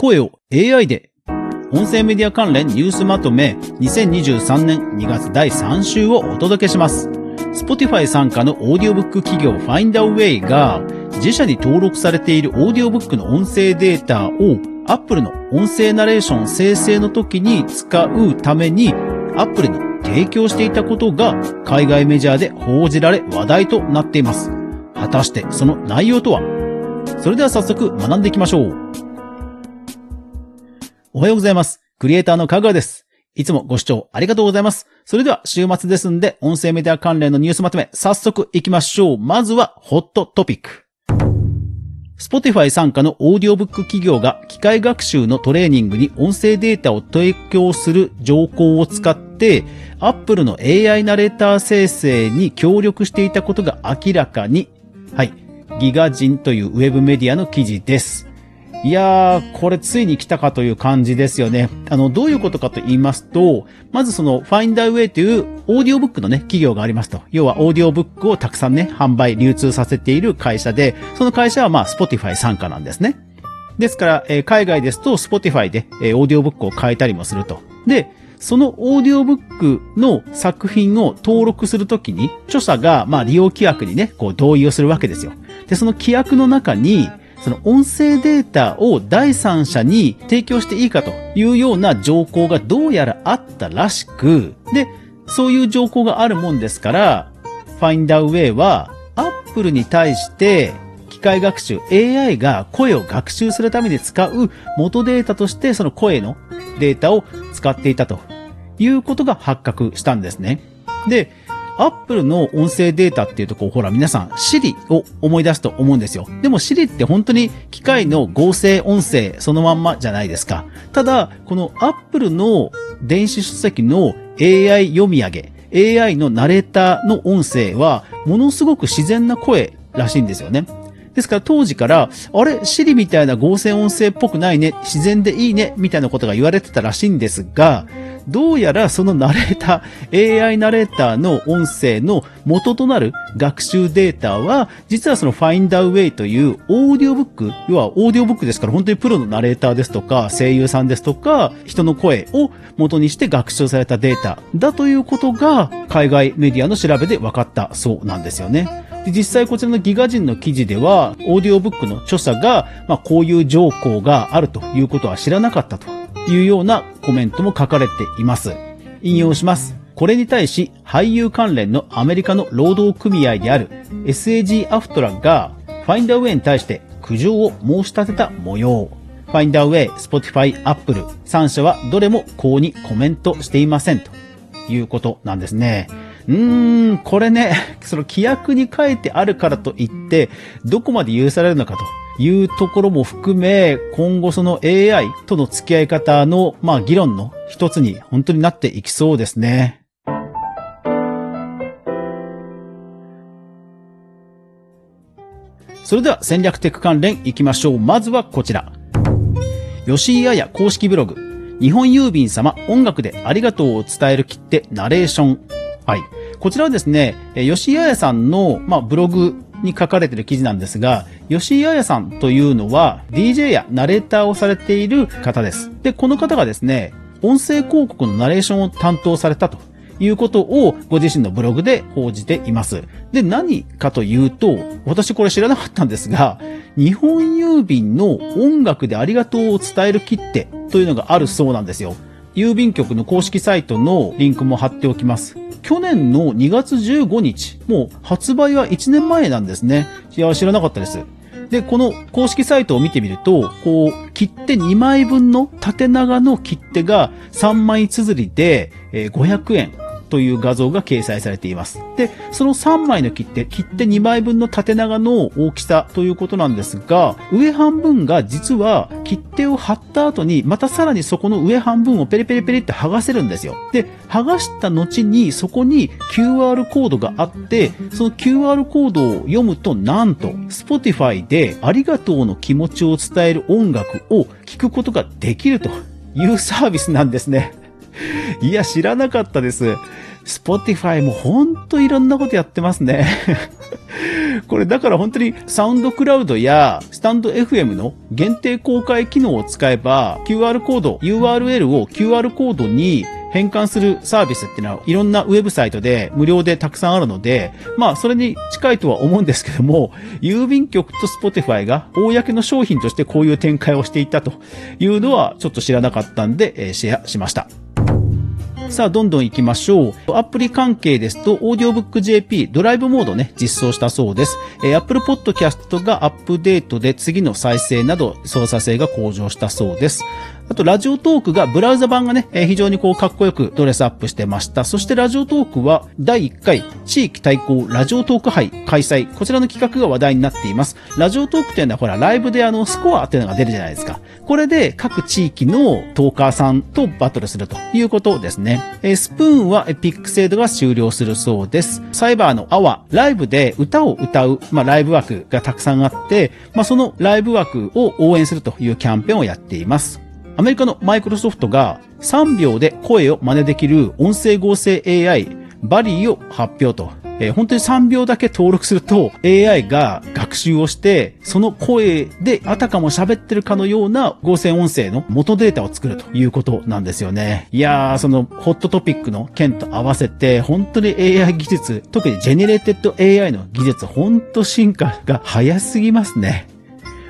声を AI で音声メディア関連ニュースまとめ2023年2月第3週をお届けします。Spotify 参加のオーディオブック企業 Findaway が自社に登録されているオーディオブックの音声データを Apple の音声ナレーション生成の時に使うために Apple に提供していたことが海外メジャーで報じられ話題となっています。果たしてその内容とは？それでは早速学んでいきましょう。おはようございます。クリエイターのかぐわです。いつもご視聴ありがとうございます。それでは週末ですんで、音声メディア関連のニュースまとめ、早速行きましょう。まずは、ホットトピック。Spotify 参加のオーディオブック企業が機械学習のトレーニングに音声データを提供する条項を使って、Apple の AI ナレーター生成に協力していたことが明らかに、はい、 GIGAZINE というウェブメディアの記事です。いやー、これついに来たかという感じですよね。あの、どういうことかと言いますと、まずその Findaway というオーディオブックのね、企業がありますと。要はオーディオブックをたくさんね、販売、流通させている会社で、その会社はまあ Spotify 参加なんですね。ですから、えー海外ですと Spotify で、えーオーディオブックを買えたりもすると。で、そのオーディオブックの作品を登録するときに、著者が、まあ、利用規約にね、こう同意をするわけですよ。で、その規約の中に、その音声データを第三者に提供していいかというような条項がどうやらあったらしく、で、そういう条項があるもんですから、Findaway は Apple に対して機械学習 AI が声を学習するために使う元データとしてその声のデータを使っていたということが発覚したんですね。で、アップルの音声データっていうとこう、ほら皆さん、Siri を思い出すと思うんですよ。でも Siri って本当に機械の合成音声そのまんまじゃないですか。ただ、このアップルの電子書籍の AI 読み上げ、AI のナレーターの音声は、ものすごく自然な声らしいんですよね。ですから当時から、あれ、シリみたいな合成音声っぽくないね、自然でいいね、みたいなことが言われてたらしいんですが、どうやらそのナレーター、AI ナレーターの音声の元となる学習データは、実はその Findaway というオーディオブック、要はオーディオブックですから本当にプロのナレーターですとか、声優さんですとか、人の声を元にして学習されたデータだということが、海外メディアの調べで分かったそうなんですよね。で実際こちらの GIGAZINE の記事では、オーディオブックの著者が、まあ、こういう条項があるということは知らなかったというようなコメントも書かれています。引用します。これに対し、俳優関連のアメリカの労働組合である SAG アフトラが、ファインダーウェイに対して苦情を申し立てた模様。ファインダーウェイ、Spotify、Apple、3社はどれもこうにコメントしていませんということなんですね。うーん、これね、その規約に書いてあるからといって、どこまで許されるのかというところも含め、今後その AI との付き合い方の、まあ議論の一つに本当になっていきそうですね。それでは戦略テック関連行きましょう。まずはこちら。吉井彩公式ブログ。日本郵便様音楽でありがとうを伝える切手ナレーション。はい。こちらはですね、吉井彩さんの、まあ、ブログに書かれている記事なんですが、吉井彩さんというのは DJ やナレーターをされている方です。で、この方がですね、音声広告のナレーションを担当されたということをご自身のブログで報じています。で、何かというと、私これ知らなかったんですが、日本郵便の音楽でありがとうを伝える切手というのがあるそうなんですよ。郵便局の公式サイトのリンクも貼っておきます。去年の2月15日、もう発売は1年前なんですね。いや、知らなかったです。で、この公式サイトを見てみると、こう、切手2枚分の縦長の切手が3枚綴りで、えー500円という画像が掲載されています。で、その3枚の切手、切手2枚分の縦長の大きさということなんですが、上半分が実は切手を貼った後に、またさらにそこの上半分をペリペリペリって剥がせるんですよ。で、剥がした後にそこに QR コードがあって、その QR コードを読むとなんと、Spotify でありがとうの気持ちを伝える音楽を聴くことができるというサービスなんですね。いや、知らなかったです。Spotify もほんといろんなことやってますね。これだから本当にサウンドクラウドやスタンド FM の限定公開機能を使えば QR コード、URL を QR コードに変換するサービスっていうのはいろんなウェブサイトで無料でたくさんあるので、まあそれに近いとは思うんですけども、郵便局と Spotify が公の商品としてこういう展開をしていたというのはちょっと知らなかったんで、えシェアしました。さあ、どんどん行きましょう。アプリ関係ですと、オーディオブック JP ドライブモードね、実装したそうです。え、Apple Podcast がアップデートで次の再生など操作性が向上したそうです。あと、ラジオトークが、ブラウザ版がね、非常にこう、かっこよくドレスアップしてました。そして、ラジオトークは、第1回、地域対抗ラジオトーク杯開催。こちらの企画が話題になっています。ラジオトークっていうのは、ほら、ライブであの、スコアっていうのが出るじゃないですか。これで、各地域のトーカーさんとバトルするということですね。えスプーンは、ピック制度が終了するそうです。サイバーのアワー、ライブで歌を歌う、まあ、ライブ枠がたくさんあって、まあ、そのライブ枠を応援するというキャンペーンをやっています。アメリカのマイクロソフトが3秒で声を真似できる音声合成 AI VALL-E を発表と。えー、本当に3秒だけ登録すると AI が学習をして、その声であたかも喋ってるかのような合成音声の元データを作るということなんですよね。いやー、そのホットトピックの件と合わせて、本当に AI 技術、特にジェネレーテッド AI の技術、本当進化が早すぎますね。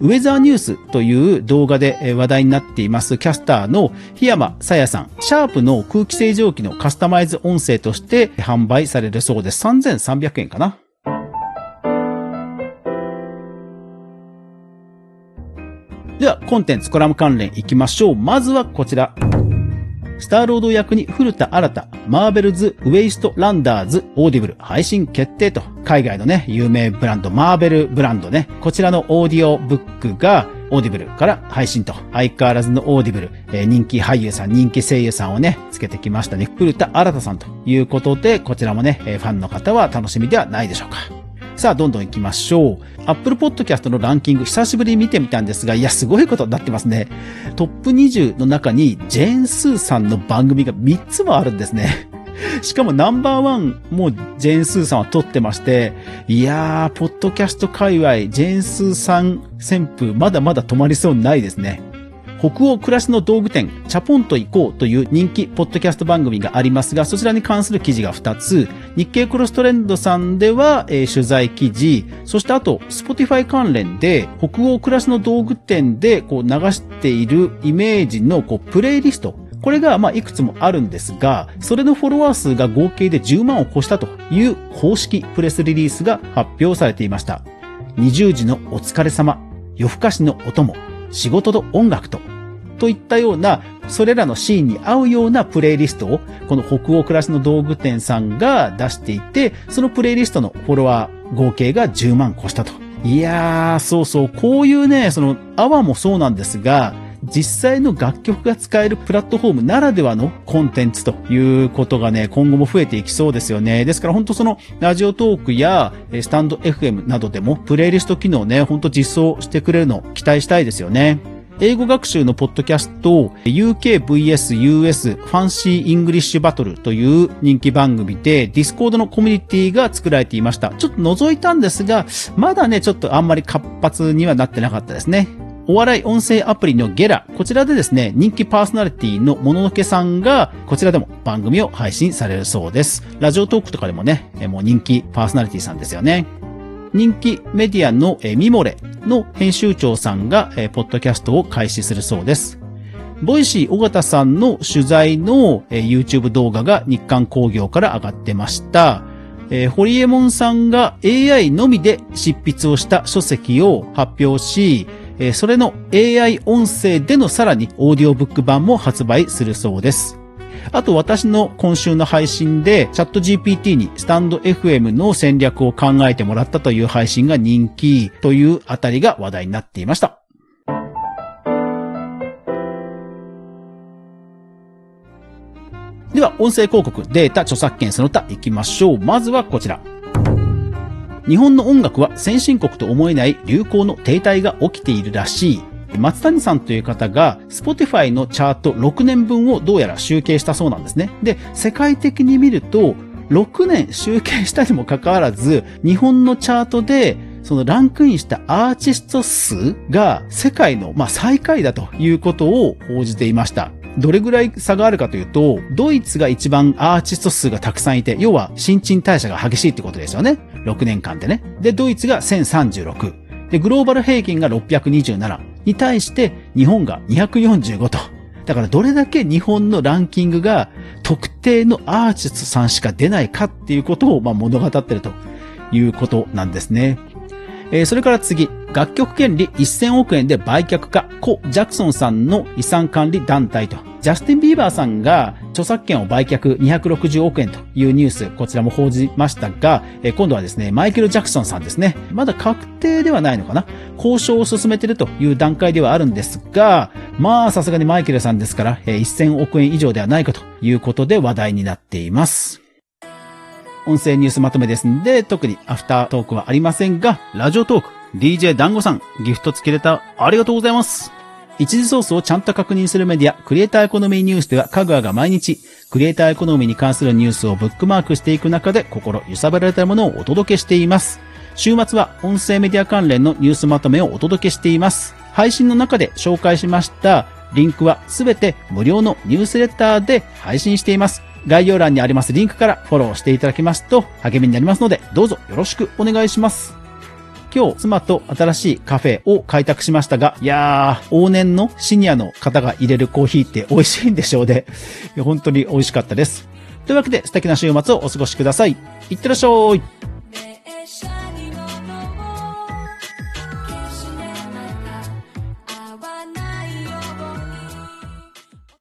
ウェザーニュースという動画で話題になっていますキャスターの檜山さやさん、シャープの空気清浄機のカスタマイズ音声として販売されるそうです。3300円かな。では、コンテンツコラム関連行きましょう。まずはこちら。スターロード役に古田新太、マーベルズ・ウェイストランダーズ、オーディブル配信決定と、海外のね、有名ブランド、マーベルブランドね、こちらのオーディオブックが、オーディブルから配信と、相変わらずのオーディブル、えー、人気俳優さん、人気声優さんをね、つけてきましたね。古田新太さんということで、こちらもねえ、ファンの方は楽しみではないでしょうか。さあ、どんどん行きましょう。Apple Podcast のランキング、久しぶりに見てみたんですが、いや、すごいことになってますね。トップ20の中に、ジェーン・スーさんの番組が3つもあるんですね。しかもナンバーワンもジェーン・スーさんは撮ってまして、いやー、ポッドキャスト界隈、ジェーン・スーさん旋風、まだまだ止まりそうにないですね。北欧暮らしの道具店、チャポンと行こうという人気ポッドキャスト番組がありますが、そちらに関する記事が2つ、日経クロストレンドさんでは、えー、取材記事、そしてあと、スポティファイ関連で、北欧暮らしの道具店でこう流しているイメージのこうプレイリスト、これが、ま、いくつもあるんですが、それのフォロワー数が合計で10万を超したという公式プレスリリースが発表されていました。20時のお疲れ様、夜更かしのお供、仕事と音楽と、といったような、それらのシーンに合うようなプレイリストを、この北欧暮らしの道具店さんが出していて、そのプレイリストのフォロワー合計が10万越したと。いやー、そうそう、こういうね、その、アワもそうなんですが、実際の楽曲が使えるプラットフォームならではのコンテンツということがね、今後も増えていきそうですよね。ですから本当そのラジオトークやスタンド FM などでもプレイリスト機能ね、本当実装してくれるのを期待したいですよね。英語学習のポッドキャスト UKVSUS ファンシーイングリッシュバトルという人気番組でディスコードのコミュニティが作られていました。ちょっと覗いたんですが、まだね、ちょっとあんまり活発にはなってなかったですね。お笑い音声アプリの GERA。こちらでですね、人気パーソナリティのもののけさんが、こちらでも番組を配信されるそうです。ラジオトークとかでもね、もう人気パーソナリティさんですよね。人気メディアのミモレの編集長さんが、ポッドキャストを開始するそうです。 Voicy 緒方さんの取材の YouTube 動画が日刊工業から上がってました。えー、ホリエモンさんが AI のみで執筆をした書籍を発表し、えー、それの AI 音声でのさらにオーディオブック版も発売するそうです。あと私の今週の配信でチャット GPT にスタンド FM の戦略を考えてもらったという配信が人気というあたりが話題になっていました。では、音声広告、データ、著作権その他行きましょう。まずはこちら。日本の音楽は先進国と思えない流行の停滞が起きているらしい。松谷さんという方が、Spotify のチャート6年分をどうやら集計したそうなんですね。で、世界的に見ると、6年集計したにもかかわらず、日本のチャートで、そのランクインしたアーティスト数が世界の、まあ、最下位だということを報じていました。どれぐらい差があるかというと、ドイツが一番アーティスト数がたくさんいて、要は新陳代謝が激しいってことですよね。6年間でね。で、ドイツが1036。で、グローバル平均が627に対して日本が245と。だからどれだけ日本のランキングが特定のアーティストさんしか出ないかっていうことをま物語ってるということなんですね。えー、それから次、楽曲権利1000億円で売却か、コ・ジャクソンさんの遺産管理団体と。ジャスティン・ビーバーさんが著作権を売却260億円というニュース、こちらも報じましたが、え今度はですね、マイケル・ジャクソンさんですね。まだ確定ではないのかな？交渉を進めてるという段階ではあるんですが、まあさすがにマイケルさんですから、え1000億円以上ではないかということで話題になっています。音声ニュースまとめですんで、特にアフタートークはありませんが、ラジオトーク、DJ 団子さん、ギフト付きレター、ありがとうございます。一時ソースをちゃんと確認するメディア、クリエイターエコノミーニュースでは、かぐわが毎日、クリエイターエコノミーに関するニュースをブックマークしていく中で、心揺さぶられたものをお届けしています。週末は音声メディア関連のニュースまとめをお届けしています。配信の中で紹介しましたリンクはすべて無料のニュースレターで配信しています。概要欄にありますリンクからフォローしていただきますと励みになりますので、どうぞよろしくお願いします。今日、妻と新しいカフェを開拓しましたが、いやー、往年のシニアの方が入れるコーヒーって美味しいんでしょうね。本当に美味しかったです。というわけで素敵な週末をお過ごしください。いってらっしゃい。